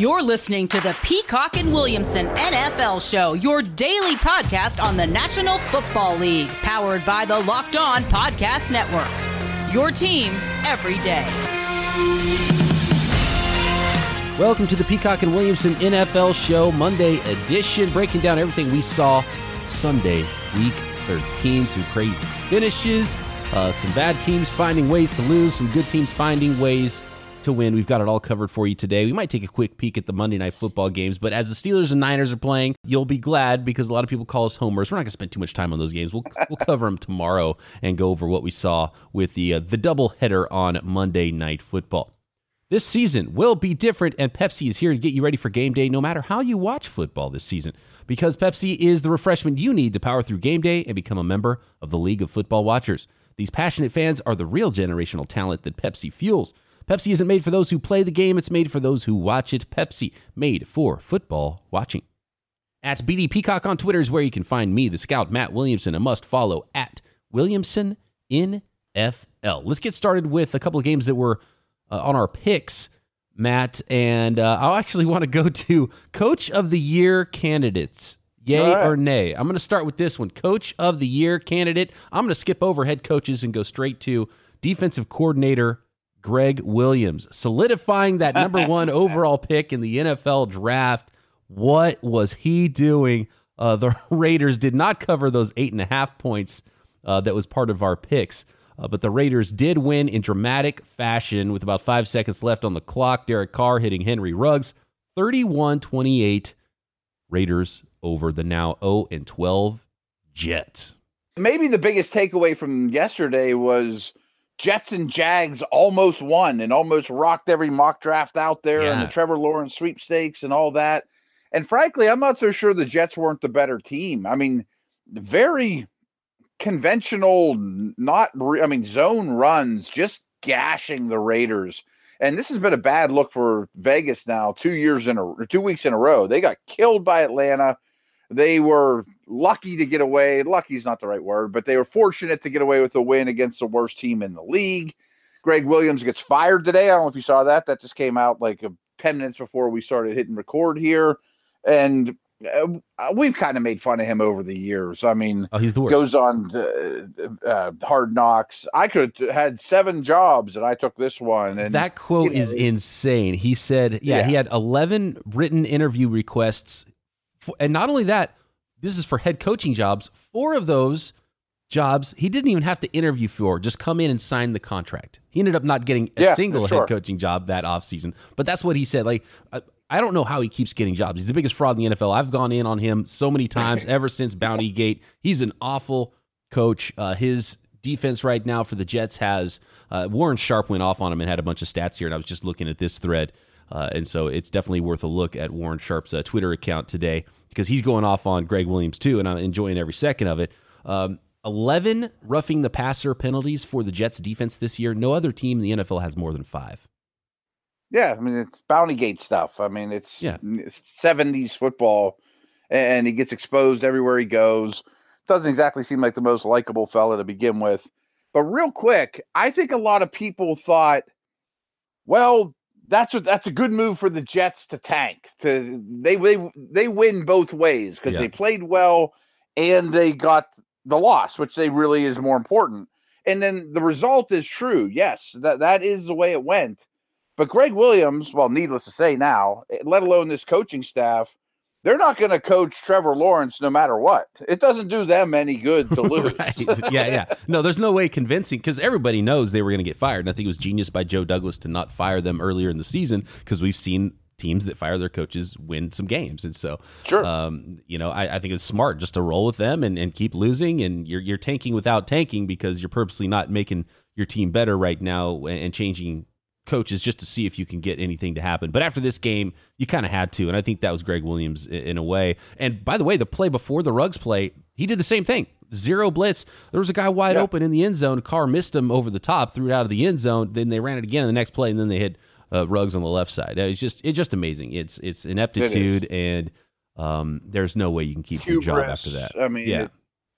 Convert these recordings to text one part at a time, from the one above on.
You're listening to the Peacock and Williamson NFL Show, your daily podcast on the National Football League, powered by the Locked On Podcast Network. Your team every day. Welcome to the Peacock and Williamson NFL Show, Monday edition, breaking down everything we saw Sunday, week 13. Some crazy finishes, uh, some bad teams finding ways to lose, some good teams finding ways to win. We've got it all covered for you today. We might take a quick peek at the Monday night football games, but as the Steelers and Niners are playing, you'll be glad because a lot of people call us homers. We're not going to spend too much time on those games. We'll we'll cover them tomorrow and go over what we saw with the uh, the double header on Monday night football. This season will be different, and Pepsi is here to get you ready for game day no matter how you watch football this season. Because Pepsi is the refreshment you need to power through game day and become a member of the League of Football Watchers. These passionate fans are the real generational talent that Pepsi fuels. Pepsi isn't made for those who play the game, it's made for those who watch it. Pepsi, made for football watching. At BD Peacock on Twitter is where you can find me, the scout Matt Williamson, a must follow at Williamson in FL. Let's get started with a couple of games that were uh, on our picks, Matt, and uh, I actually want to go to Coach of the Year candidates. Yay right. or nay? I'm going to start with this one. Coach of the Year candidate. I'm going to skip over head coaches and go straight to defensive coordinator Gregg Williams, solidifying that number one overall pick in the NFL draft. What was he doing? Uh, the Raiders did not cover those eight and a half points uh, that was part of our picks. Uh, but the Raiders did win in dramatic fashion with about five seconds left on the clock. Derek Carr hitting Henry Ruggs 31 28. Raiders over the now 0 and 12 Jets. Maybe the biggest takeaway from yesterday was Jets and Jags almost won and almost rocked every mock draft out there yeah. and the Trevor Lawrence sweepstakes and all that. And frankly, I'm not so sure the Jets weren't the better team. I mean, very conventional, not, I mean, zone runs, just gashing the Raiders. And this has been a bad look for Vegas now, two years in a two weeks in a row. They got killed by Atlanta. They were lucky to get away. Lucky is not the right word, but they were fortunate to get away with a win against the worst team in the league. Gregg Williams gets fired today. I don't know if you saw that. That just came out like 10 minutes before we started hitting record here. And uh, we've kind of made fun of him over the years. I mean, oh, he's the worst. Goes on uh, uh, hard knocks. I could have had seven jobs, and I took this one. And that quote you know, is insane. He said, yeah, yeah, he had eleven written interview requests and not only that, this is for head coaching jobs. Four of those jobs he didn't even have to interview for, just come in and sign the contract. He ended up not getting a yeah, single sure. head coaching job that offseason. But that's what he said. Like, I, I don't know how he keeps getting jobs. He's the biggest fraud in the NFL. I've gone in on him so many times ever since Bounty Gate. He's an awful coach. Uh, his defense right now for the Jets has uh, Warren Sharp went off on him and had a bunch of stats here, and I was just looking at this thread. Uh, and so it's definitely worth a look at Warren Sharp's uh, Twitter account today because he's going off on Gregg Williams too, and I'm enjoying every second of it. Um, 11 roughing the passer penalties for the Jets defense this year. No other team in the NFL has more than five. Yeah, I mean it's bounty gate stuff. I mean it's yeah. 70s football, and he gets exposed everywhere he goes. Doesn't exactly seem like the most likable fella to begin with. But real quick, I think a lot of people thought, well, that's what that's a good move for the Jets to tank. To they they they win both ways because yeah. they played well and they got the loss, which they really is more important. And then the result is true. Yes, that that is the way it went. But Gregg Williams, well, needless to say now, eh, let alone this coaching staff, they're not going to coach Trevor Lawrence no matter what. It doesn't do them any good to lose. right. Yeah, yeah. No, there's no way convincing because everybody knows they were going to get fired. And I think it was genius by Joe Douglas to not fire them earlier in the season because we've seen teams that fire their coaches win some games. And so, sure. um, you know, I, I, think it's smart just to roll with them and, and keep losing. And you're, you're tanking without tanking because you're purposely not making your team better right now and changing coaches just to see if you can get anything to happen. But after this game, you kind of had to, and I think that was Gregg Williams in a way. And by the way, the play before the Ruggs play, he did the same thing. Zero blitz. There was a guy wide yeah. open in the end zone. Carr missed him over the top, threw it out of the end zone. Then they ran it again in the next play, and then they hit uh, Ruggs on the left side. It's just it's just amazing. It's it's ineptitude, it and um, there's no way you can keep Hubris. your job after that. I mean, yeah.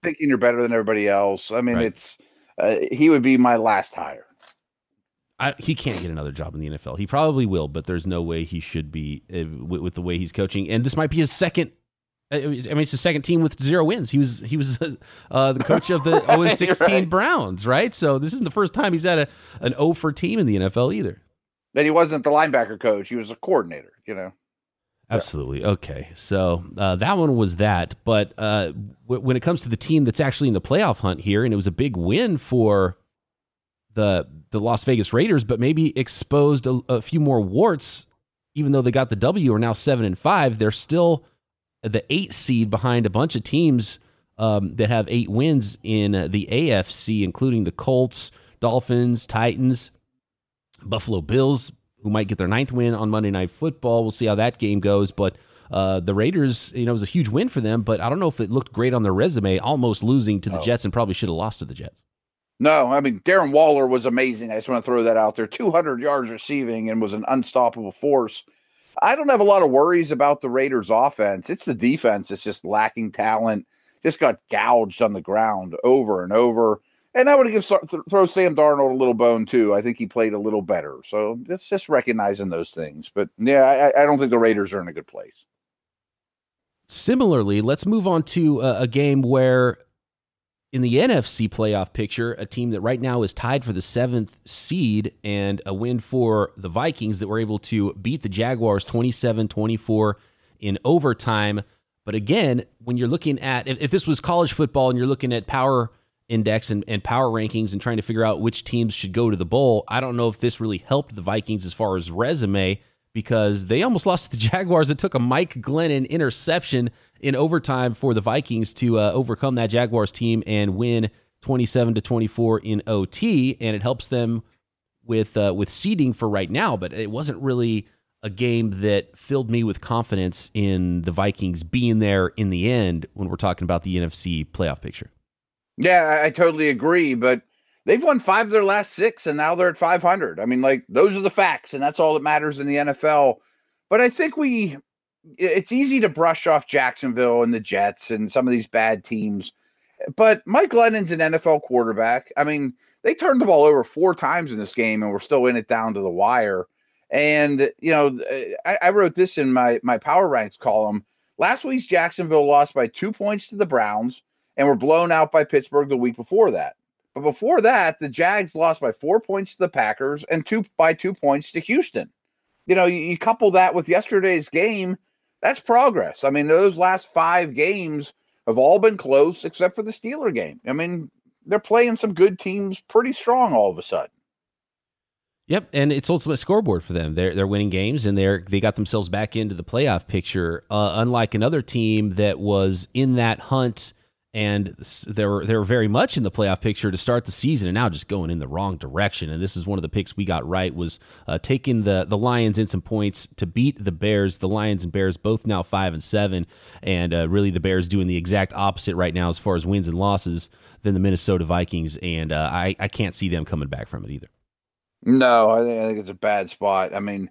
thinking you're better than everybody else. I mean, right. it's uh, he would be my last hire. I, he can't get another job in the NFL. He probably will, but there's no way he should be uh, with, with, the way he's coaching. And this might be his second. Uh, I mean, it's the second team with zero wins. He was he was uh, the coach of the 0 16 right. Browns, right? So this isn't the first time he's had a an 0 for team in the NFL either. And he wasn't the linebacker coach; he was a coordinator. You know. Absolutely. Okay. So uh, that one was that. But uh, w- when it comes to the team that's actually in the playoff hunt here, and it was a big win for the the Las Vegas Raiders, but maybe exposed a, a few more warts. Even though they got the W, are now seven and five. They're still the eight seed behind a bunch of teams um, that have eight wins in the AFC, including the Colts, Dolphins, Titans, Buffalo Bills, who might get their ninth win on Monday Night Football. We'll see how that game goes, but. Uh, the Raiders, you know, it was a huge win for them, but I don't know if it looked great on their resume, almost losing to the oh. Jets and probably should have lost to the Jets. No, I mean Darren Waller was amazing. I just want to throw that out there. 200 yards receiving and was an unstoppable force. I don't have a lot of worries about the Raiders offense. It's the defense that's just lacking talent. Just got gouged on the ground over and over. And I would give throw Sam Darnold a little bone too. I think he played a little better. So it's just recognizing those things. But yeah, I, I don't think the Raiders are in a good place. Similarly, let's move on to a, a game where in the NFC playoff picture, a team that right now is tied for the seventh seed and a win for the Vikings that were able to beat the Jaguars 27 24 in overtime. But again, when you're looking at, if, if, this was college football and you're looking at power index and, and power rankings and trying to figure out which teams should go to the bowl, I don't know if this really helped the Vikings as far as resume because they almost lost to the Jaguars. It took a Mike Glennon interception in overtime for the Vikings to uh, overcome that Jaguars team and win 27 to 24 in OT, and it helps them with uh, with seeding for right now. But it wasn't really a game that filled me with confidence in the Vikings being there in the end when we're talking about the NFC playoff picture. Yeah, I, I totally agree, but they've won five of their last six, and now they're at 500. I mean, like those are the facts, and that's all that matters in the NFL. But I think we, it's easy to brush off Jacksonville and the Jets and some of these bad teams. But Mike Glennon's an NFL quarterback. I mean, they turned the ball over four times in this game, and we're still in it down to the wire. And you know, I, I wrote this in my my power ranks column. Last week's Jacksonville lost by two points to the Browns and were blown out by Pittsburgh the week before that. But before that, the Jags lost by four points to the Packers and two by two points to Houston. You know, you, you couple that with yesterday's game, that's progress. I mean, those last five games have all been close except for the Steeler game. I mean, they're playing some good teams pretty strong all of a sudden. Yep, and it's ultimate scoreboard for them. They're they're winning games and they're they got themselves back into the playoff picture. Uh, unlike another team that was in that hunt and they were they were very much in the playoff picture to start the season, and now just going in the wrong direction. And this is one of the picks we got right was uh, taking the the Lions in some points to beat the Bears. The Lions and Bears both now five and seven, and uh, really the Bears doing the exact opposite right now as far as wins and losses than the Minnesota Vikings. And uh, I I can't see them coming back from it either. No, I think I think it's a bad spot. I mean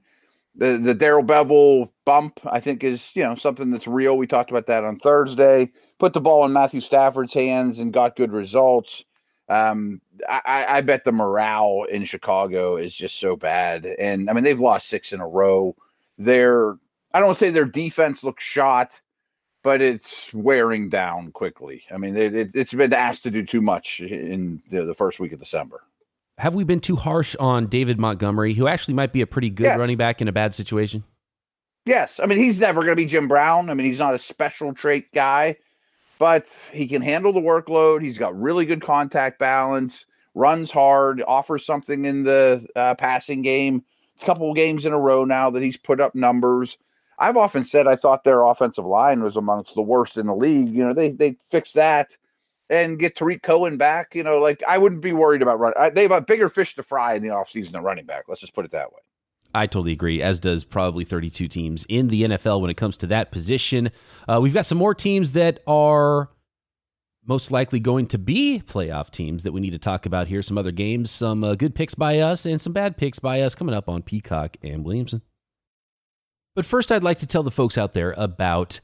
the the Darrell Bevell bump, I think, is you know something that's real. We talked about that on Thursday. Put the ball in Matthew Stafford's hands and got good results. Um, I, I bet the morale in Chicago is just so bad, and I mean they've lost six in a row. Their I don't say their defense looks shot, but it's wearing down quickly. I mean it, it, has been asked to do too much in the first week of December have we been too harsh on David Montgomery, who actually might be a pretty good yes. running back in a bad situation? Yes. I mean, he's never going to be Jim Brown. I mean, he's not a special trait guy, but he can handle the workload. He's got really good contact balance, runs hard, offers something in the uh, passing game. A couple of games in a row now that he's put up numbers. I've often said I thought their offensive line was amongst the worst in the league. You know, they they fixed that and get Tarik Cohen back, you know, like I wouldn't be worried about running. They have a bigger fish to fry in the offseason than running back. Let's just put it that way. I totally agree, as does probably 32 teams in the NFL when it comes to that position. Uh, we've got some more teams that are most likely going to be playoff teams that we need to talk about here. Some other games, some uh, good picks by us, and some bad picks by us coming up on Peacock and Williamson. But first, I'd like to tell the folks out there about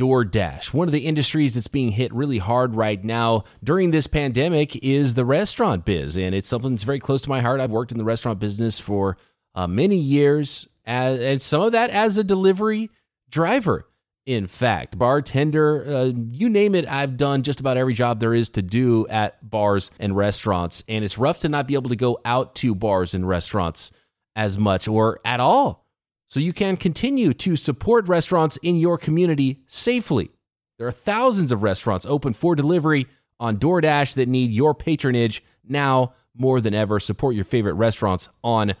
DoorDash. One of the industries that's being hit really hard right now during this pandemic is the restaurant biz, and it's something that's very close to my heart. I've worked in the restaurant business for uh, many years, as, and some of that as a delivery driver. In fact, bartender, uh, you name it, I've done just about every job there is to do at bars and restaurants. And it's rough to not be able to go out to bars and restaurants as much or at all so you can continue to support restaurants in your community safely. There are thousands of restaurants open for delivery on DoorDash that need your patronage now more than ever. Support your favorite restaurants on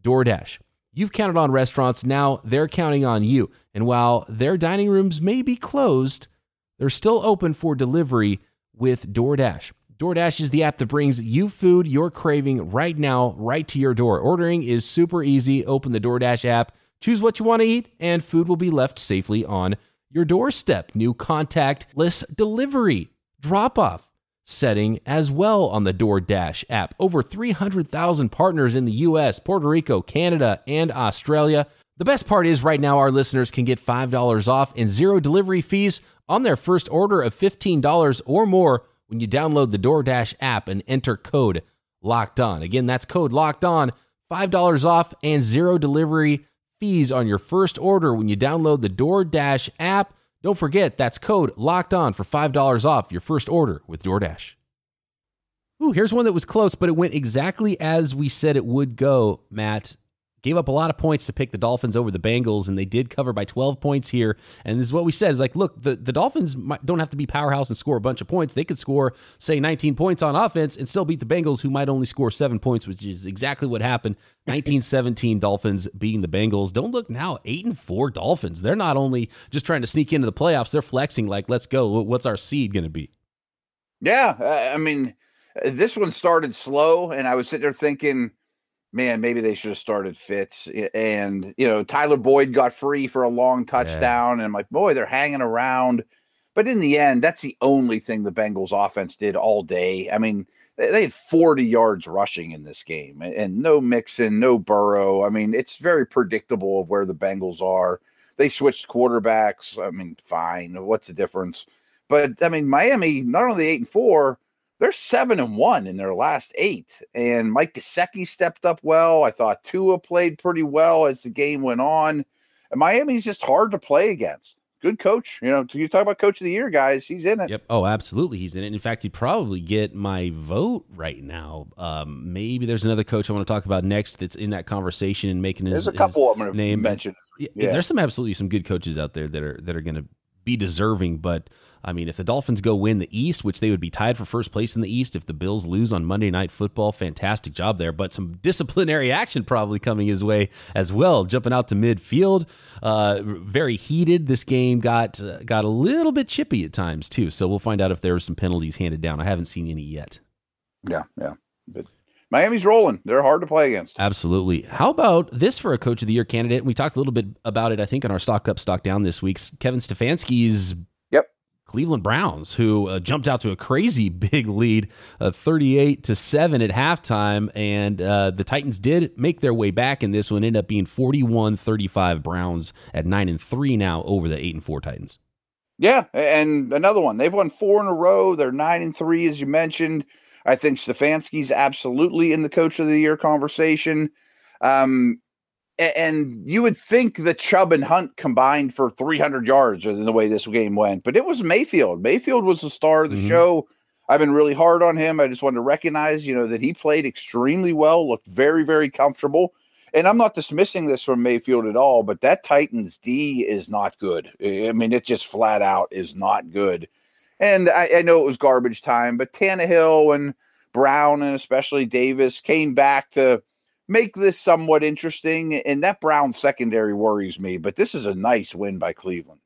DoorDash. You've counted on restaurants, now they're counting on you. And while their dining rooms may be closed, they're still open for delivery with DoorDash. DoorDash is the app that brings you food you're craving right now, right to your door. Ordering is super easy. Open the DoorDash app Choose what you want to eat, and food will be left safely on your doorstep. New contactless delivery drop off setting as well on the DoorDash app. Over 300,000 partners in the US, Puerto Rico, Canada, and Australia. The best part is right now our listeners can get $5 off and zero delivery fees on their first order of $15 or more when you download the DoorDash app and enter code locked on. Again, that's code locked on, $5 off and zero delivery fees on your first order when you download the DoorDash app. Don't forget, that's code locked on for $5 off your first order with DoorDash. Ooh, here's one that was close, but it went exactly as we said it would go, Matt gave up a lot of points to pick the Dolphins over the Bengals, and they did cover by 12 points here. And this is what we said: is like, look, the, the Dolphins don't have to be powerhouse and score a bunch of points. They could score, say, 19 points on offense and still beat the Bengals, who might only score seven points, which is exactly what happened. 1917 Dolphins beating the Bengals. Don't look now, eight and four Dolphins. They're not only just trying to sneak into the playoffs; they're flexing like, let's go. What's our seed going to be? Yeah, I mean, this one started slow, and I was sitting there thinking man, maybe they should have started Fitz. And, you know, Tyler Boyd got free for a long touchdown. Yeah. And I'm like, boy, they're hanging around. But in the end, that's the only thing the Bengals offense did all day. I mean, they had 40 yards rushing in this game and no Mixon, no Burrow. I mean, it's very predictable of where the Bengals are. They switched quarterbacks. I mean, fine. What's the difference? But I mean, Miami, not only eight and four, they're seven and one in their last eight. And Mike Gesicki stepped up well. I thought Tua played pretty well as the game went on. And Miami's just hard to play against. Good coach. You know, you talk about coach of the year, guys. He's in it. Yep. Oh, absolutely. He's in it. In fact, he'd probably get my vote right now. Um, maybe there's another coach I want to talk about next that's in that conversation and making his, there's a couple his I'm going to name. mention. Yeah. There's some absolutely some good coaches out there that are that are going to be deserving, but I mean, if the Dolphins go win the East, which they would be tied for first place in the East, if the Bills lose on Monday Night Football, fantastic job there. But some disciplinary action probably coming his way as well. Jumping out to midfield, uh, very heated. This game got uh, got a little bit chippy at times too. So we'll find out if there were some penalties handed down. I haven't seen any yet. Yeah, yeah. But Miami's rolling. They're hard to play against. Absolutely. How about this for a coach of the year candidate? We talked a little bit about it, I think, on our stock up, stock down this week. Kevin Stefanski's Cleveland Browns, who uh, jumped out to a crazy big lead, uh, 38 to 7 at halftime. And uh, the Titans did make their way back in this one, ended up being 41 35 Browns at 9 and 3 now over the 8 and 4 Titans. Yeah. And another one. They've won four in a row. They're 9 and 3, as you mentioned. I think Stefanski's absolutely in the coach of the year conversation. Um, and you would think that Chubb and Hunt combined for 300 yards in the way this game went, but it was Mayfield. Mayfield was the star of the mm-hmm. show. I've been really hard on him. I just wanted to recognize, you know, that he played extremely well, looked very, very comfortable. And I'm not dismissing this from Mayfield at all, but that Titans D is not good. I mean, it just flat out is not good. And I, I know it was garbage time, but Tannehill and Brown and especially Davis came back to make this somewhat interesting. And that Brown secondary worries me, but this is a nice win by Cleveland.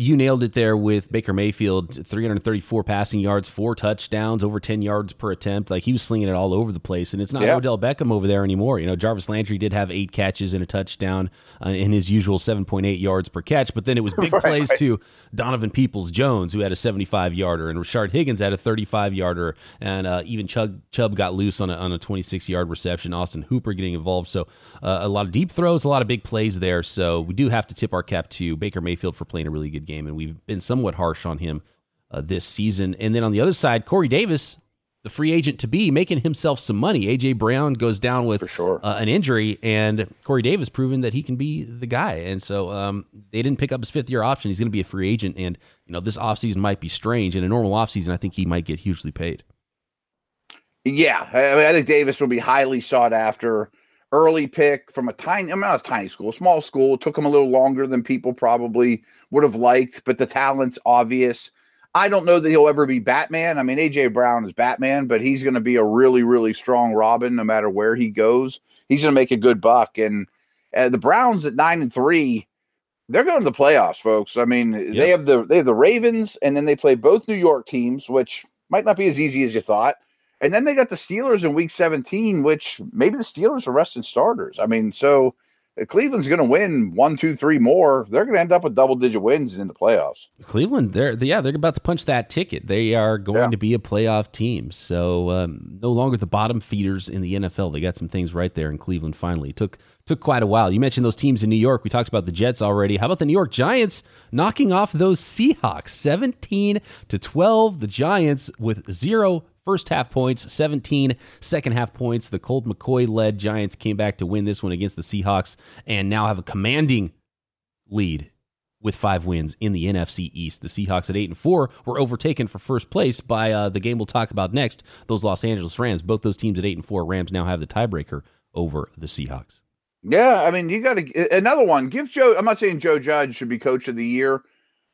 You nailed it there with Baker Mayfield, 334 passing yards, four touchdowns, over 10 yards per attempt. Like he was slinging it all over the place. And it's not yeah. Odell Beckham over there anymore. You know, Jarvis Landry did have eight catches and a touchdown uh, in his usual 7.8 yards per catch, but then it was big right, plays right. to Donovan Peoples Jones, who had a 75 yarder, and Rashard Higgins had a 35 yarder, and uh, even Chubb, Chubb got loose on a, on a 26 yard reception. Austin Hooper getting involved. So uh, a lot of deep throws, a lot of big plays there. So we do have to tip our cap to Baker Mayfield for playing a really good good game, and we've been somewhat harsh on him uh, this season. And then on the other side, Corey Davis, the free agent to be, making himself some money. AJ Brown goes down with sure. uh, an injury, and Corey Davis proven that he can be the guy. And so um, they didn't pick up his fifth year option. He's going to be a free agent, and you know this offseason might be strange. In a normal offseason, I think he might get hugely paid. Yeah, I, mean, I think Davis will be highly sought after. Early pick from a tiny, I mean, not a tiny school, small school. It took him a little longer than people probably would have liked, but the talent's obvious. I don't know that he'll ever be Batman. I mean, AJ Brown is Batman, but he's going to be a really, really strong Robin no matter where he goes. He's going to make a good buck. And uh, the Browns at nine and three, they're going to the playoffs, folks. I mean, yep. they have the they have the Ravens, and then they play both New York teams, which might not be as easy as you thought. And then they got the Steelers in week 17, which maybe the Steelers are resting starters. I mean, so Cleveland's going to win one, two, three more. They're going to end up with double digit wins in the playoffs. Cleveland, they're yeah, they're about to punch that ticket. They are going yeah. to be a playoff team. So um, no longer the bottom feeders in the NFL. They got some things right there in Cleveland. Finally, it took took quite a while. You mentioned those teams in New York. We talked about the Jets already. How about the New York Giants knocking off those Seahawks, seventeen to twelve? The Giants with zero First half points, 17 second half points. The Colt McCoy led Giants came back to win this one against the Seahawks and now have a commanding lead with five wins in the NFC East. The Seahawks at eight and four were overtaken for first place by uh, the game we'll talk about next. Those Los Angeles Rams. Both those teams at eight and four. Rams now have the tiebreaker over the Seahawks. Yeah, I mean, you got to another one. Give Joe. I'm not saying Joe Judge should be coach of the year,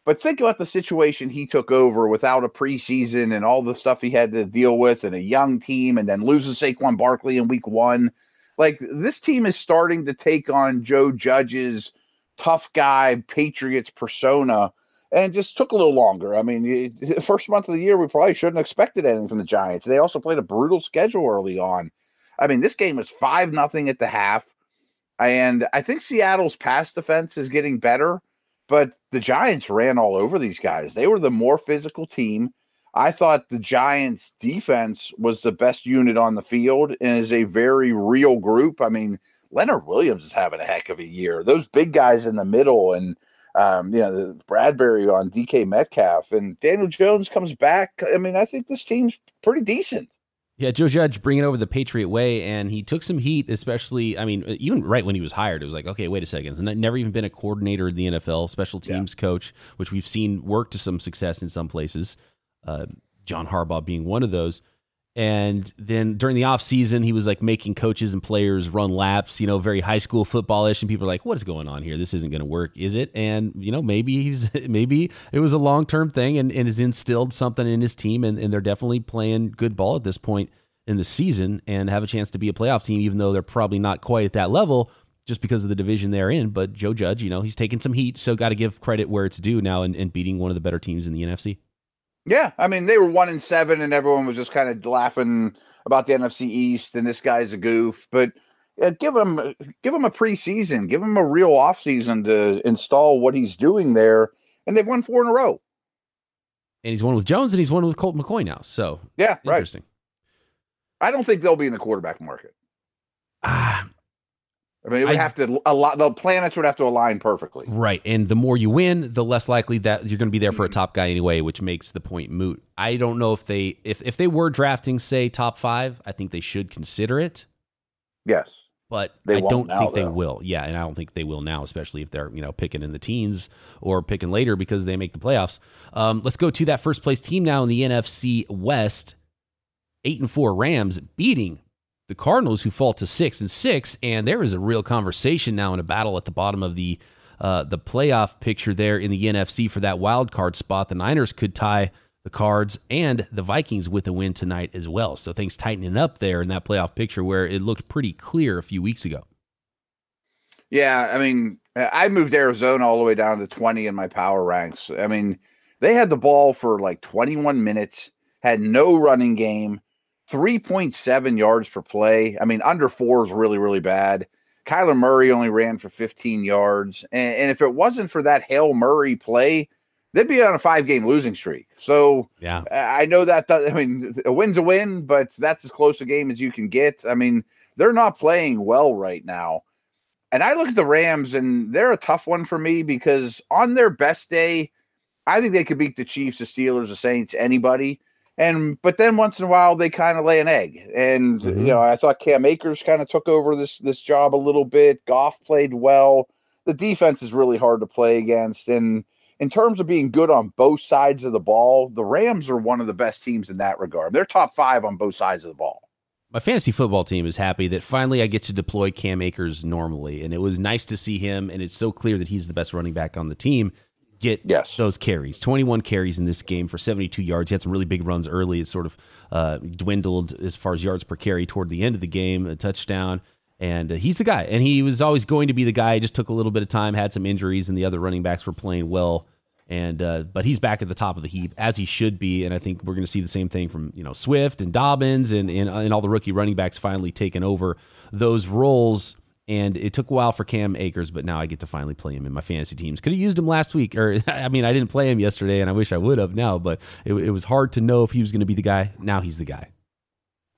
but think about the situation he took over without a preseason and all the stuff he had to deal with and a young team and then losing Saquon Barkley in week one. Like this team is starting to take on Joe Judge's tough guy Patriots persona and just took a little longer. I mean, the first month of the year, we probably shouldn't have expected anything from the Giants. They also played a brutal schedule early on. I mean, this game was 5 nothing at the half. And I think Seattle's pass defense is getting better but the Giants ran all over these guys. They were the more physical team. I thought the Giants defense was the best unit on the field and is a very real group. I mean, Leonard Williams is having a heck of a year. Those big guys in the middle and um, you know, Bradberry on DK Metcalf and Daniel Jones comes back. I mean, I think this team's pretty decent. Yeah, Joe Judge bringing over the Patriot way, and he took some heat, especially. I mean, even right when he was hired, it was like, okay, wait a second. And never even been a coordinator in the NFL, special teams yeah. coach, which we've seen work to some success in some places. Uh, John Harbaugh being one of those. And then during the off season, he was like making coaches and players run laps, you know, very high school footballish. And people are like, "What is going on here? This isn't going to work, is it?" And you know, maybe he's maybe it was a long term thing and, and has instilled something in his team, and, and they're definitely playing good ball at this point in the season and have a chance to be a playoff team, even though they're probably not quite at that level just because of the division they're in. But Joe Judge, you know, he's taking some heat, so got to give credit where it's due now and, and beating one of the better teams in the NFC. Yeah, I mean they were one and seven, and everyone was just kind of laughing about the NFC East, and this guy's a goof. But yeah, give him give him a preseason, give him a real offseason to install what he's doing there, and they've won four in a row. And he's won with Jones, and he's won with Colt McCoy now. So yeah, interesting. Right. I don't think they'll be in the quarterback market. Ah, I mean, it would I, have to a lot. The planets would have to align perfectly, right? And the more you win, the less likely that you're going to be there for a top guy anyway, which makes the point moot. I don't know if they if if they were drafting say top five, I think they should consider it. Yes, but they I don't now, think though. they will. Yeah, and I don't think they will now, especially if they're you know picking in the teens or picking later because they make the playoffs. Um, let's go to that first place team now in the NFC West. Eight and four Rams beating the Cardinals, who fall to six and six, and there is a real conversation now in a battle at the bottom of the uh, the playoff picture there in the NFC for that wild card spot. The Niners could tie the Cards and the Vikings with a win tonight as well. So things tightening up there in that playoff picture where it looked pretty clear a few weeks ago. Yeah, I mean, I moved Arizona all the way down to 20 in my power ranks. I mean, they had the ball for like 21 minutes, had no running game 3.7 yards per play. I mean, under four is really, really bad. Kyler Murray only ran for 15 yards. And, and if it wasn't for that Hail Murray play, they'd be on a five game losing streak. So yeah, I know that. I mean, a win's a win, but that's as close a game as you can get. I mean, they're not playing well right now. And I look at the Rams, and they're a tough one for me because on their best day, I think they could beat the Chiefs, the Steelers, the Saints, anybody. And but then once in a while they kind of lay an egg. And mm-hmm. you know, I thought Cam Akers kind of took over this this job a little bit. Goff played well. The defense is really hard to play against. And in terms of being good on both sides of the ball, the Rams are one of the best teams in that regard. They're top five on both sides of the ball my fantasy football team is happy that finally I get to deploy Cam Akers normally. And it was nice to see him, and it's so clear that he's the best running back on the team. Get yes. those carries. 21 carries in this game for 72 yards. He had some really big runs early. It sort of uh, dwindled as far as yards per carry toward the end of the game, a touchdown. And uh, he's the guy. And he was always going to be the guy. He just took a little bit of time, had some injuries, and the other running backs were playing well and uh, but he's back at the top of the heap as he should be, and I think we're going to see the same thing from you know Swift and Dobbins and, and and all the rookie running backs finally taking over those roles. And it took a while for Cam Akers, but now I get to finally play him in my fantasy teams. Could have used him last week, or I mean, I didn't play him yesterday, and I wish I would have now. But it, it was hard to know if he was going to be the guy. Now he's the guy.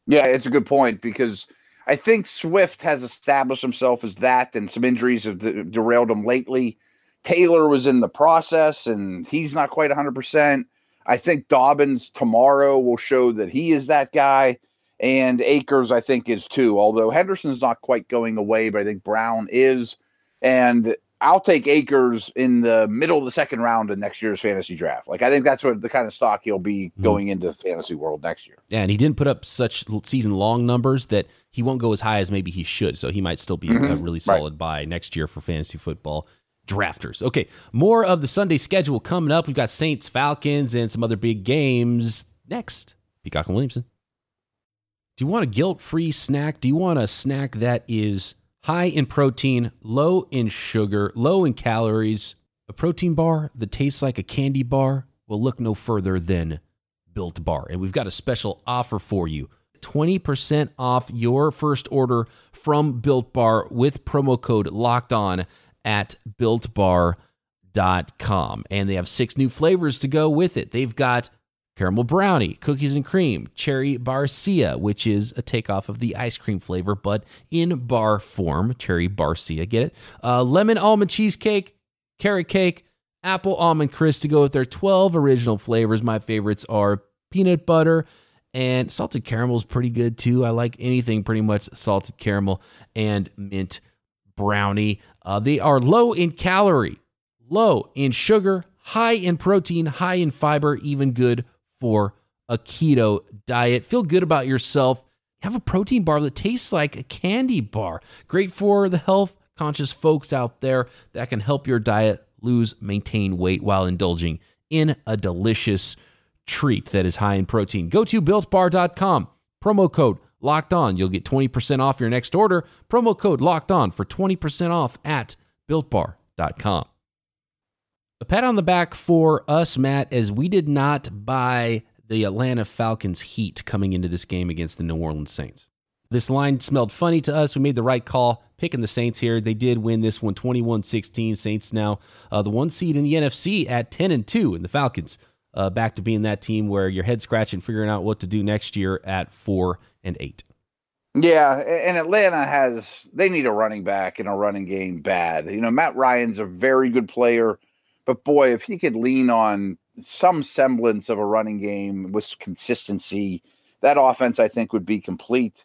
Yeah, it's a good point because I think Swift has established himself as that, and some injuries have derailed him lately. Taylor was in the process and he's not quite 100%. I think Dobbins tomorrow will show that he is that guy. And Akers, I think, is too. Although Henderson's not quite going away, but I think Brown is. And I'll take Akers in the middle of the second round of next year's fantasy draft. Like I think that's what the kind of stock he'll be mm-hmm. going into the fantasy world next year. Yeah, and he didn't put up such season long numbers that he won't go as high as maybe he should. So he might still be mm-hmm. a really solid right. buy next year for fantasy football drafters. Okay, more of the Sunday schedule coming up. We've got Saints, Falcons, and some other big games next. Peacock and Williamson. Do you want a guilt free snack? Do you want a snack that is high in protein, low in sugar, low in calories? A protein bar that tastes like a candy bar? Well, look no further than Built Bar. And we've got a special offer for you 20% off your first order from Built Bar with promo code locked on at builtbar.com. And they have six new flavors to go with it. They've got caramel brownie, cookies and cream, cherry barcia, which is a takeoff of the ice cream flavor, but in bar form. Cherry barcia, get it? Uh, lemon almond cheesecake, carrot cake, apple almond crisp to go with their 12 original flavors. My favorites are peanut butter. And salted caramel is pretty good too. I like anything pretty much salted caramel and mint brownie. Uh, they are low in calorie, low in sugar, high in protein, high in fiber, even good for a keto diet. Feel good about yourself. Have a protein bar that tastes like a candy bar. Great for the health conscious folks out there that can help your diet lose, maintain weight while indulging in a delicious treat that is high in protein. Go to builtbar.com, promo code locked on. You'll get 20% off your next order. Promo code locked on for 20% off at builtbar.com. A pat on the back for us, Matt, as we did not buy the Atlanta Falcons heat coming into this game against the New Orleans Saints. This line smelled funny to us. We made the right call picking the Saints here. They did win this one 21 16. Saints now uh, the one seed in the NFC at 10 and 2, and the Falcons uh, back to being that team where you're head scratching, figuring out what to do next year at 4 and 8. Yeah, and Atlanta has they need a running back and a running game bad. You know, Matt Ryan's a very good player, but boy, if he could lean on some semblance of a running game with consistency, that offense I think would be complete.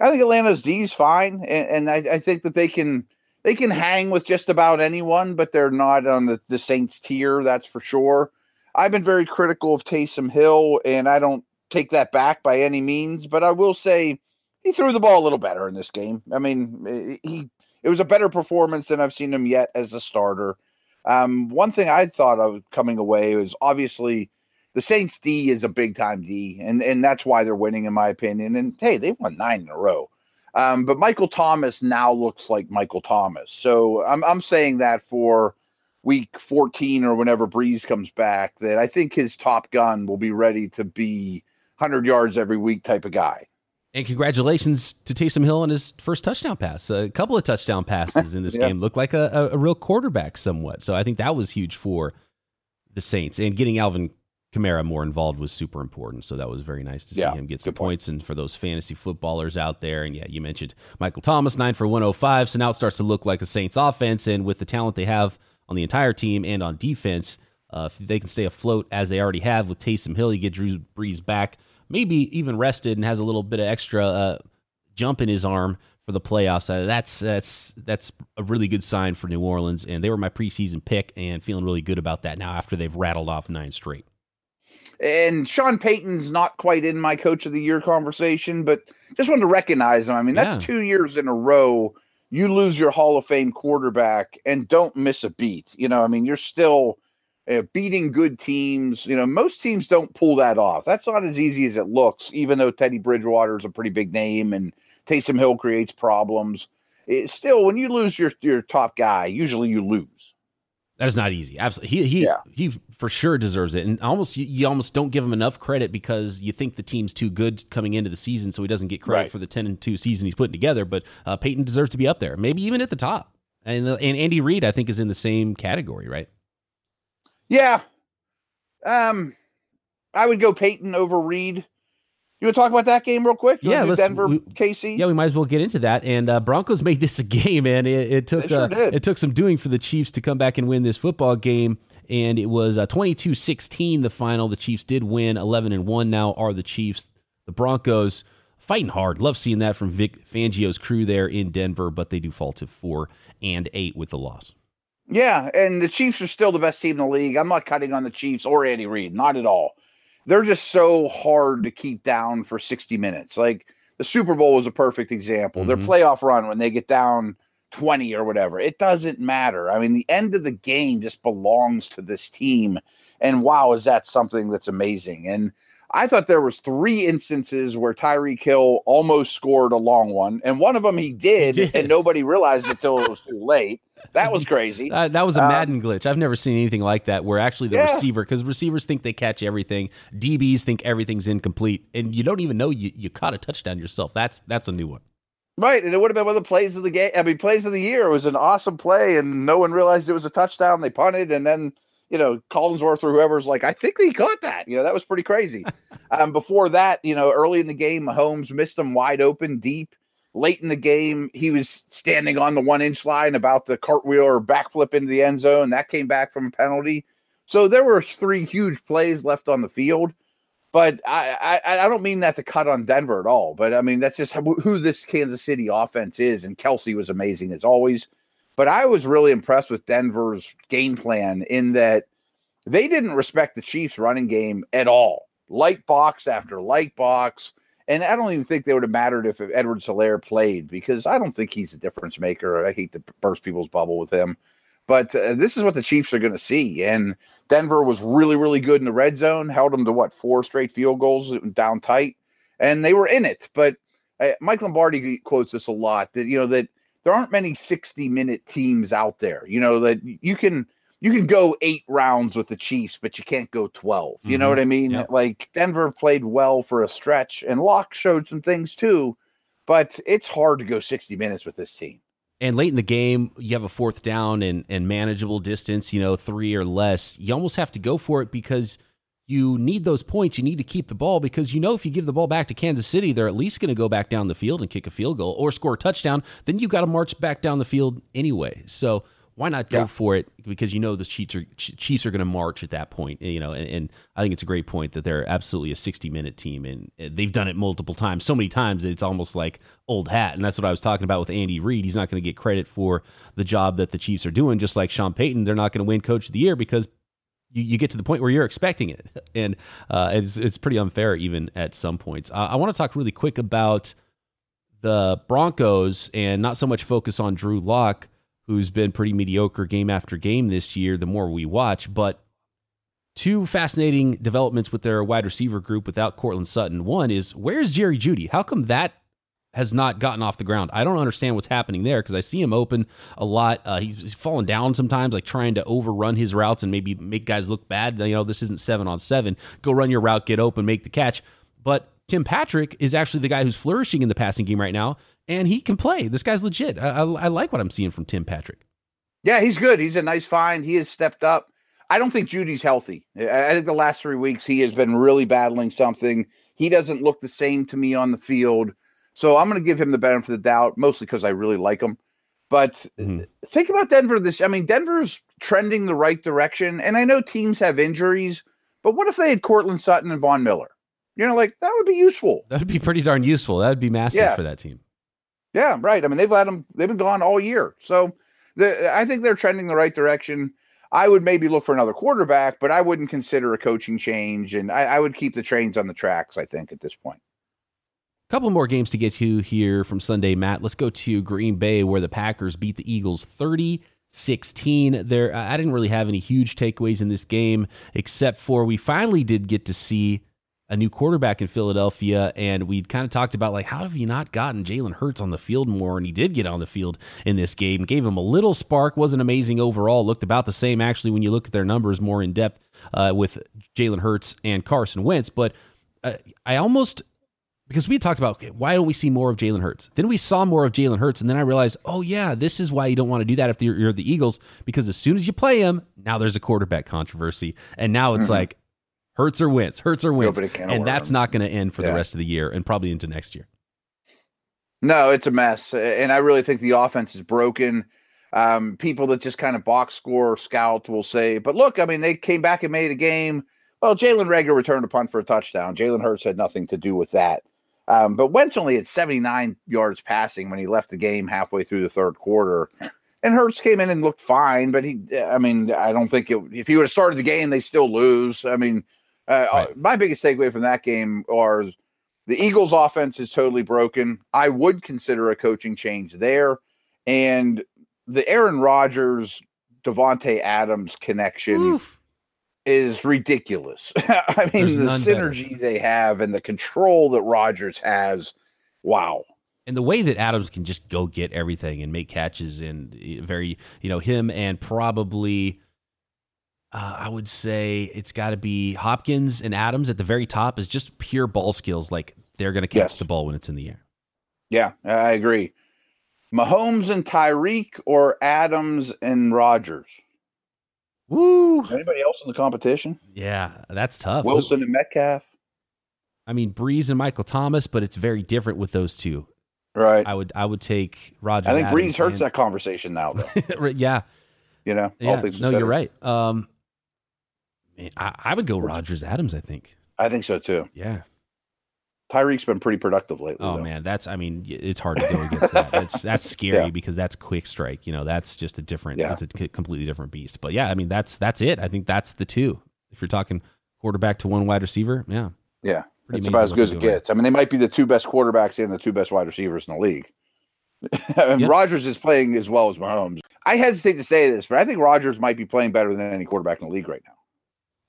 I think Atlanta's D is fine, and, and I, I, think that they can they can hang with just about anyone, but they're not on the, the Saints tier, that's for sure. I've been very critical of Taysom Hill, and I don't take that back by any means, but I will say he threw the ball a little better in this game. I mean, he it was a better performance than I've seen him yet as a starter. Um, one thing I thought of coming away was obviously the Saints D is a big time D, and and that's why they're winning, in my opinion. And hey, they've won nine in a row. Um, but Michael Thomas now looks like Michael Thomas. So I'm I'm saying that for week 14 or whenever Brees comes back, that I think his top gun will be ready to be 100 yards every week type of guy. And congratulations to Taysom Hill on his first touchdown pass. A couple of touchdown passes in this yeah. game looked like a, a, a, real quarterback somewhat. So I think that was huge for the Saints and getting Alvin Kamara more involved was super important. So that was very nice to see yeah, him get some points. And for those fantasy footballers out there, and yeah, you mentioned Michael Thomas, nine for 105. So now it starts to look like a Saints offense. And with the talent they have on the entire team and on defense, uh, if they can stay afloat as they already have with Taysom Hill, you get Drew Brees back, maybe even rested and has a little bit of extra uh, jump in his arm for the playoffs. Uh, that's that's that's a really good sign for New Orleans, and they were my preseason pick, and feeling really good about that now after they've rattled off nine straight. And Sean Payton's not quite in my coach of the year conversation, but just wanted to recognize him. I mean, that's yeah. two years in a row you lose your Hall of Fame quarterback and don't miss a beat. You know, I mean, you're still uh, beating good teams. You know, most teams don't pull that off. That's not as easy as it looks, even though Teddy Bridgewater is a pretty big name and Taysom Hill creates problems. It, still, when you lose your, your top guy, usually you lose. That is not easy. Absolutely, he he yeah. he for sure deserves it, and almost you, you, almost don't give him enough credit because you think the team's too good coming into the season, so he doesn't get credit right. for the ten and two season he's putting together. But uh, Payton deserves to be up there, maybe even at the top. And uh, and Andy Reid, I think, is in the same category, right? Yeah, um, I would go Payton over Reid. You want to talk about that game real quick? You yeah, Denver, we, KC. Yeah, we might as well get into that. And uh, Broncos made this a game, and it, it took sure uh, it took some doing for the Chiefs to come back and win this football game. And it was uh, 22-16 the final. The Chiefs did win 11 and one. Now are the Chiefs. The Broncos fighting hard. Love seeing that from Vic Fangio's crew there in Denver, but they do fall to four and eight with the loss. Yeah, and the Chiefs are still the best team in the league. I'm not cutting on the Chiefs or Andy Reid, not at all they're just so hard to keep down for 60 minutes. Like the Super Bowl was a perfect example. Mm-hmm. Their playoff run when they get down 20 or whatever, it doesn't matter. I mean, the end of the game just belongs to this team. And wow, is that something that's amazing. And I thought there was three instances where Tyreek Hill almost scored a long one, and one of them he did, he did. and nobody realized it till it was too late. That was crazy. Uh, that was a um, Madden glitch. I've never seen anything like that where actually the yeah. receiver, because receivers think they catch everything, DBs think everything's incomplete, and you don't even know you, you caught a touchdown yourself. That's that's a new one. Right, and it would have been one of the plays of the game. I mean, plays of the year. It was an awesome play, and no one realized it was a touchdown. They punted, and then you know, Collinsworth or whoever's like, I think he caught that. You know, that was pretty crazy. um, before that, you know, early in the game, Mahomes missed him wide open deep. Late in the game, he was standing on the one inch line about the cartwheel or backflip into the end zone. That came back from a penalty. So there were three huge plays left on the field. But I, I, I don't mean that to cut on Denver at all. But I mean, that's just who this Kansas City offense is. And Kelce was amazing as always. But I was really impressed with Denver's game plan in that they didn't respect the Chiefs' running game at all. Light box after light box. And I don't even think they would have mattered if Edwards-Helaire played because I don't think he's a difference maker. I hate to burst people's bubble with him. But uh, this is what the Chiefs are going to see. And Denver was really, really good in the red zone, held them to what, four straight field goals down tight. And they were in it. But uh, Mike Lombardi quotes this a lot that, you know, that there aren't many 60 minute teams out there. You know that you can you can go eight rounds with the Chiefs, but you can't go 12. You mm-hmm. know what I mean? Yep. Like Denver played well for a stretch, and Lock showed some things too, but it's hard to go 60 minutes with this team. And late in the game, you have a fourth down and, and manageable distance, you know, three or less. You almost have to go for it because you need those points. You need to keep the ball because you know if you give the ball back to Kansas City, they're at least going to go back down the field and kick a field goal or score a touchdown. Then you got to march back down the field anyway. So why not go yeah. for it? Because you know the Chiefs are Chiefs are going to march at that point. You know, and, and, I think it's a great point that they're absolutely a sixty minute team, and they've done it multiple times, so many times that it's almost like old hat. And that's what I was talking about with Andy Reid. He's not going to get credit for the job that the Chiefs are doing, just like Sean Payton. They're not going to win Coach of the Year because you, you get to the point where you're expecting it, and uh, it's it's pretty unfair even at some points. Uh, I want to talk really quick about the Broncos and not so much focus on Drew Lock, who's been pretty mediocre game after game this year. The more we watch, but two fascinating developments with their wide receiver group without Courtland Sutton. One is where's Jerry Jeudy? How come that has not gotten off the ground. I don't understand what's happening there because I see him open a lot. Uh, he's, he's falling down sometimes, like trying to overrun his routes and maybe make guys look bad. You know, this isn't seven on seven. Go run your route, get open, make the catch. But Tim Patrick is actually the guy who's flourishing in the passing game right now, and he can play. This guy's legit. I, I, I like what I'm seeing from Tim Patrick. Yeah, he's good. He's a nice find. He has stepped up. I don't think Jeudy's healthy. I think the last three weeks he has been really battling something. He doesn't look the same to me on the field. So I'm going to give him the benefit of the doubt, mostly because I really like him. But mm-hmm. think about Denver this. I mean, Denver's trending the right direction. And I know teams have injuries, but what if they had Courtland Sutton and Von Miller? You know, like that would be useful. That would be pretty darn useful. That would be massive yeah. for that team. Yeah, right. I mean, they've had them, they've been gone all year. So the, I think they're trending the right direction. I would maybe look for another quarterback, but I wouldn't consider a coaching change. And I, I would keep the trains on the tracks, I think, at this point. A couple more games to get to here from Sunday, Matt. Let's go to Green Bay, where the Packers beat the Eagles 30 16. There, I didn't really have any huge takeaways in this game, except for we finally did get to see a new quarterback in Philadelphia, and we kind of talked about like how have you not gotten Jalen Hurts on the field more? And he did get on the field in this game, gave him a little spark. wasn't amazing overall. Looked about the same actually when you look at their numbers more in depth uh, with Jalen Hurts and Carson Wentz. But uh, I almost because we talked about okay, why don't we see more of Jalen Hurts? Then we saw more of Jalen Hurts, and then I realized, oh yeah, this is why you don't want to do that if you're, you're, the Eagles, because as soon as you play him, now there's a quarterback controversy, and now it's mm-hmm. like Hurts or Wentz, Hurts or Wentz, and that's not going to end for yeah. the rest of the year and probably into next year. No, it's a mess, and I really think the offense is broken. Um, people that just kind of box score scout will say, but look, I mean, they came back and made a game. Well, Jalen Reagor returned a punt for a touchdown. Jalen Hurts had nothing to do with that. Um, but Wentz only had 79 yards passing when he left the game halfway through the third quarter. And Hurts came in and looked fine, but he, I mean, I don't think it, if he would have started the game, they still lose. I mean, uh, right. my biggest takeaway from that game are the Eagles' offense is totally broken. I would consider a coaching change there. And the Aaron Rodgers, Davante Adams connection. Oof is ridiculous. I mean, There's the synergy better. they have and the control that Rodgers has. Wow. And the way that Adams can just go get everything and make catches and eh, very, you know, him and probably, uh, I would say it's got to be Hopkins and Adams at the very top is just pure ball skills. Like they're going to catch yes. the ball when it's in the air. Yeah, I agree. Mahomes and Tyreek or Adams and Rodgers? Woo! Anybody else in the competition? Yeah, that's tough. Wilson and Metcalf. I mean, Brees and Michael Thomas, but it's very different with those two. Right. I would I would take Roger. I think Adams Brees hurts and... that conversation now, though. yeah. You know. Yeah. no, you're right. Um, I, I would go Rodgers Adams. I think. I think so too. Yeah. Tyreek's been pretty productive lately. Oh though. man, that's I mean, it's hard to go against that. That's that's scary yeah. because that's quick strike. You know, that's just a different. Yeah. It's a completely different beast. But yeah, I mean, that's that's it. I think that's the two. If you're talking quarterback to one wide receiver, yeah, yeah, it's about as good as it gets. I mean, they might be the two best quarterbacks and the two best wide receivers in the league. and yeah. Rodgers is playing as well as Mahomes. I hesitate to say this, but I think Rodgers might be playing better than any quarterback in the league right now.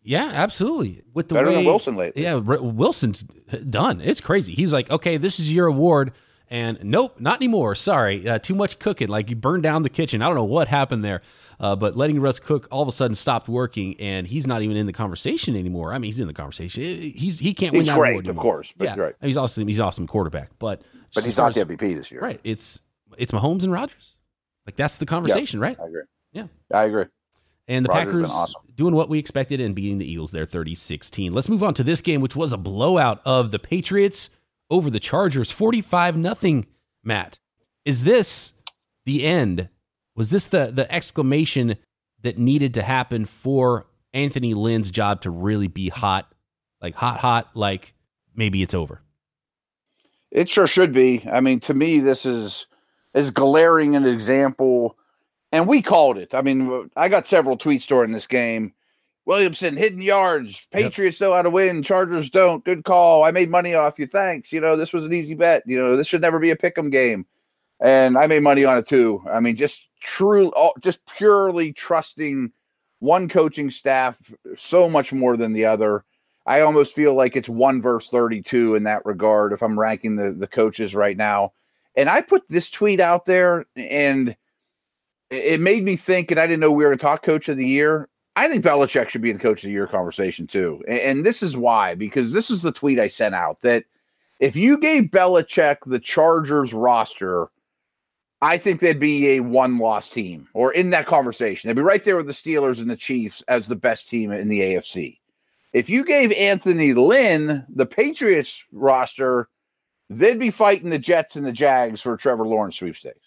Yeah, absolutely. With the better way, than Wilson lately. Yeah, Wilson's done. It's crazy. He's like, okay, this is your award, and nope, not anymore. Sorry, uh, too much cooking. Like you burned down the kitchen. I don't know what happened there, uh, but letting Russ cook all of a sudden stopped working, and he's not even in the conversation anymore. I mean, he's in the conversation. He's he can't he's win that award anymore. of course. But yeah, right. he's awesome. He's awesome quarterback, but but he's not the MVP this year. Right. It's it's Mahomes and Rodgers. Like that's the conversation, yeah, right? I agree. Yeah, I agree. And the Rodgers Packers awesome. doing what we expected and beating the Eagles there 30 16. Let's move on to this game, which was a blowout of the Patriots over the Chargers 45 nothing. Matt, is this the end? Was this the, the exclamation that needed to happen for Anthony Lynn's job to really be hot? Like hot, hot, like maybe it's over. It sure should be. I mean, to me, this is as glaring an example and we called it. I mean, I got several tweets during this game. Williamson hidden yards. Patriots yep. know how to win. Chargers don't. Good call. I made money off you. Thanks. You know, this was an easy bet. You know, this should never be a pick 'em game. And I made money on it too. I mean, just true, just purely trusting one coaching staff so much more than the other. I almost feel like it's one verse 32 in that regard if I'm ranking the, the coaches right now. And I put this tweet out there and it made me think, and I didn't know we were going to talk coach of the year. I think Belichick should be in the coach of the year conversation too. And, and this is why, because this is the tweet I sent out that if you gave Belichick the Chargers roster, I think they'd be a one loss team or in that conversation. They'd be right there with the Steelers and the Chiefs as the best team in the AFC. If you gave Anthony Lynn the Patriots roster, they'd be fighting the Jets and the Jags for Trevor Lawrence sweepstakes.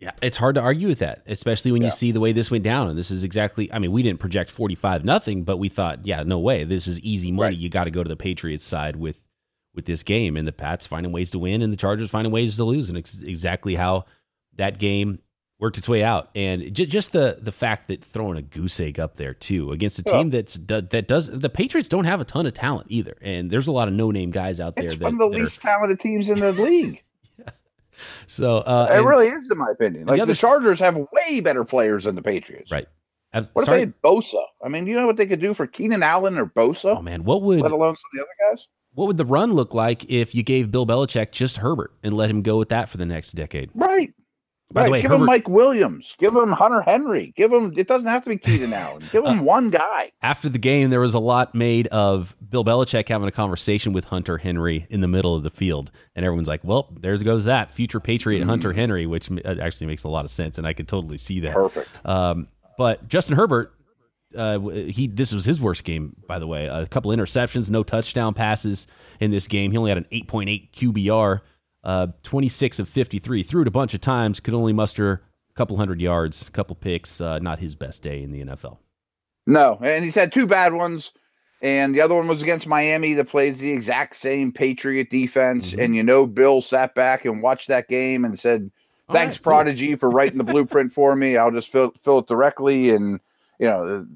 Yeah, it's hard to argue with that, especially when yeah. you see the way this went down. And this is exactly, I mean, we didn't project 45 nothing, but we thought, yeah, no way. This is easy money. Right. You got to go to the Patriots side with with this game and the Pats finding ways to win and the Chargers finding ways to lose and it's exactly how that game worked its way out. And j- just the the fact that throwing a goose egg up there too against a team that's that does the Patriots don't have a ton of talent either, and there's a lot of no name guys out there. It's that, one of the least are, talented teams in the league. So uh, it really is, in my opinion. Like the, other, the, Chargers have way better players than the Patriots. Right. I'm, what sorry? if they had Bosa? I mean, do you know what they could do for Keenan Allen or Bosa? Oh man, what would let alone some of the other guys? What would the run look like if you gave Bill Belichick just Herbert and let him go with that for the next decade? Right. By right, the way, give Herbert, him Mike Williams, give him Hunter Henry, give him. It doesn't have to be Keenan Allen. Give him uh, one guy. After the game, there was a lot made of Bill Belichick having a conversation with Hunter Henry in the middle of the field, and everyone's like, "Well, there goes that future Patriot mm. Hunter Henry," which actually makes a lot of sense, and I could totally see that. Perfect. Um, but Justin Herbert, uh, he this was his worst game, by the way. A couple interceptions, no touchdown passes in this game. He only had an 8.8 QBR uh, 26 of 53. Threw it a bunch of times, could only muster a couple hundred yards, a couple picks. Uh, not his best day in the NFL. No, and he's had two bad ones. And the other one was against Miami that plays the exact same Patriot defense. Mm-hmm. And you know, Bill sat back and watched that game and said, Thanks, right, Prodigy, cool. for writing the blueprint for me. I'll just fill, fill it directly. And, you know,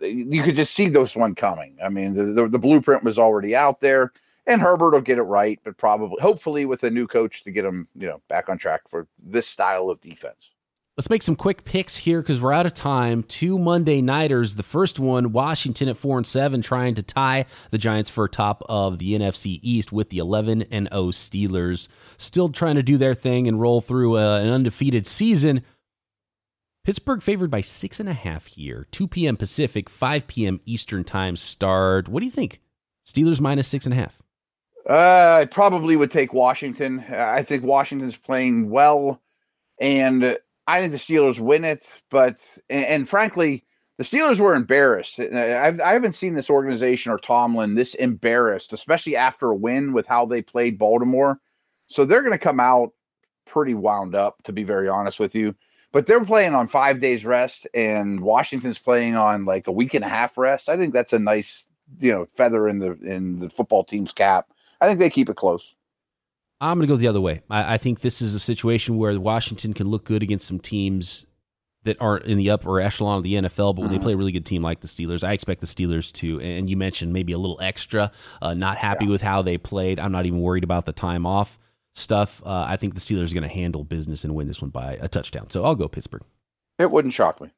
you could just see this one coming. I mean, the, the, the blueprint was already out there and Herbert will get it right, but probably, hopefully, with a new coach to get him, you know, back on track for this style of defense. Let's make some quick picks here because we're out of time. Two Monday nighters. The first one, Washington at four and seven, trying to tie the Giants for top of the NFC East with the eleven and O Steelers. Still trying to do their thing and roll through uh, an undefeated season. Pittsburgh favored by six and a half here. 2 p.m. Pacific, 5 p.m. Eastern time start. What do you think? Steelers minus six and a half. Uh, I probably would take Washington. I think Washington's playing well, and I think the Steelers win it. But and, and frankly, the Steelers were embarrassed. I've, I haven't seen this organization or Tomlin this embarrassed, especially after a win with how they played Baltimore. So they're going to come out pretty wound up, to be very honest with you. But they're playing on five days rest, and Washington's playing on like a week and a half rest. I think that's a nice, you know, feather in the in the football team's cap I think they keep it close. I'm going to go the other way. I, I, think this is a situation where Washington can look good against some teams that aren't in the upper echelon of the NFL, but when mm-hmm. they play a really good team like the Steelers, I expect the Steelers to. And you mentioned maybe a little extra, uh, not happy yeah. with how they played. I'm not even worried about the time off stuff. Uh, I think the Steelers are going to handle business and win this one by a touchdown. So I'll go Pittsburgh. It wouldn't shock me.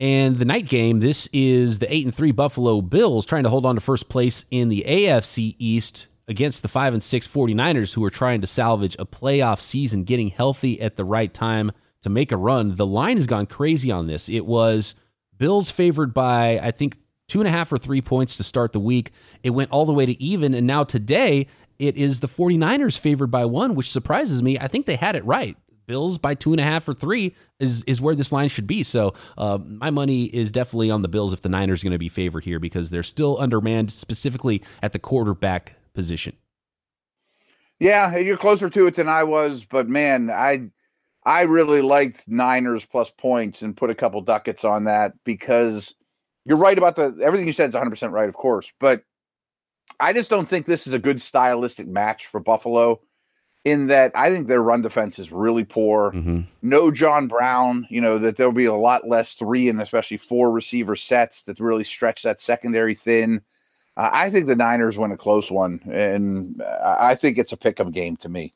And the night game, this is the 8 and 3 Buffalo Bills trying to hold on to first place in the AFC East against the 5 and 6 49ers who are trying to salvage a playoff season, getting healthy at the right time to make a run. The line has gone crazy on this. It was Bills favored by, I think, two and a half or three points to start the week. It went all the way to even. And now today, it is the 49ers favored by one, which surprises me. I think they had it right. Bills by two and a half or three is is where this line should be. So uh, my money is definitely on the Bills if the Niners going to be favored here because they're still undermanned, specifically at the quarterback position. Yeah, you're closer to it than I was, but man, I I really liked Niners plus points and put a couple ducats on that because you're right about the everything you said is 100% right, of course, but I just don't think this is a good stylistic match for Buffalo in that I think their run defense is really poor. Mm-hmm. No John Brown, you know, that there'll be a lot less three and especially four receiver sets that really stretch that secondary thin. I think the Niners win a close one, and I think it's a pick-up game to me.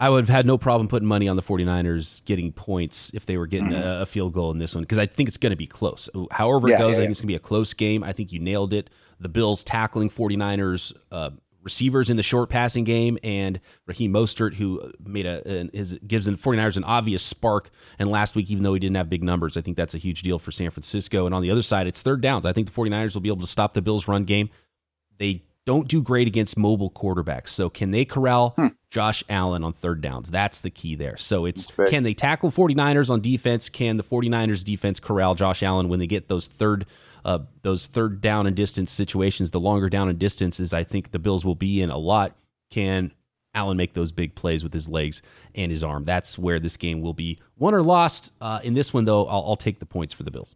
I would have had no problem putting money on the 49ers getting points if they were getting mm-hmm. a, a, field goal in this one because I think it's going to be close. However it yeah, goes, yeah, I think yeah. it's going to be a close game. I think you nailed it. The Bills tackling 49ers uh, receivers in the short passing game, and Raheem Mostert, who made a, his gives the 49ers an obvious spark. And last week, even though he didn't have big numbers, I think that's a huge deal for San Francisco. And on the other side, it's third downs. I think the 49ers will be able to stop the Bills' run game. They don't do great against mobile quarterbacks. So can they corral hmm. Josh Allen on third downs? That's the key there. So it's can they tackle 49ers on defense? Can the 49ers defense corral Josh Allen when they get those third uh, those third down and distance situations, the longer down and distances I think the Bills will be in a lot. Can Allen make those big plays with his legs and his arm? That's where this game will be won or lost. Uh, in this one, though, I'll, I'll take the points for the Bills.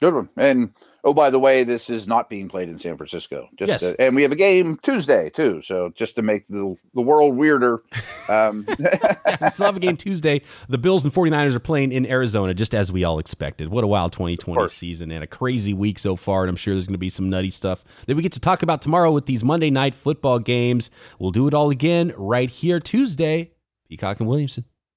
Good one. And oh, by the way, this is not being played in San Francisco. Just yes. To, and we have a game Tuesday too. So just to make the the world weirder. Um. we still have a game Tuesday. The Bills and 49ers are playing in Arizona, just as we all expected. What a wild 2020 season and a crazy week so far. And I'm sure there's going to be some nutty stuff that we get to talk about tomorrow with these Monday night football games. We'll do it all again right here Tuesday. Peacock and Williamson.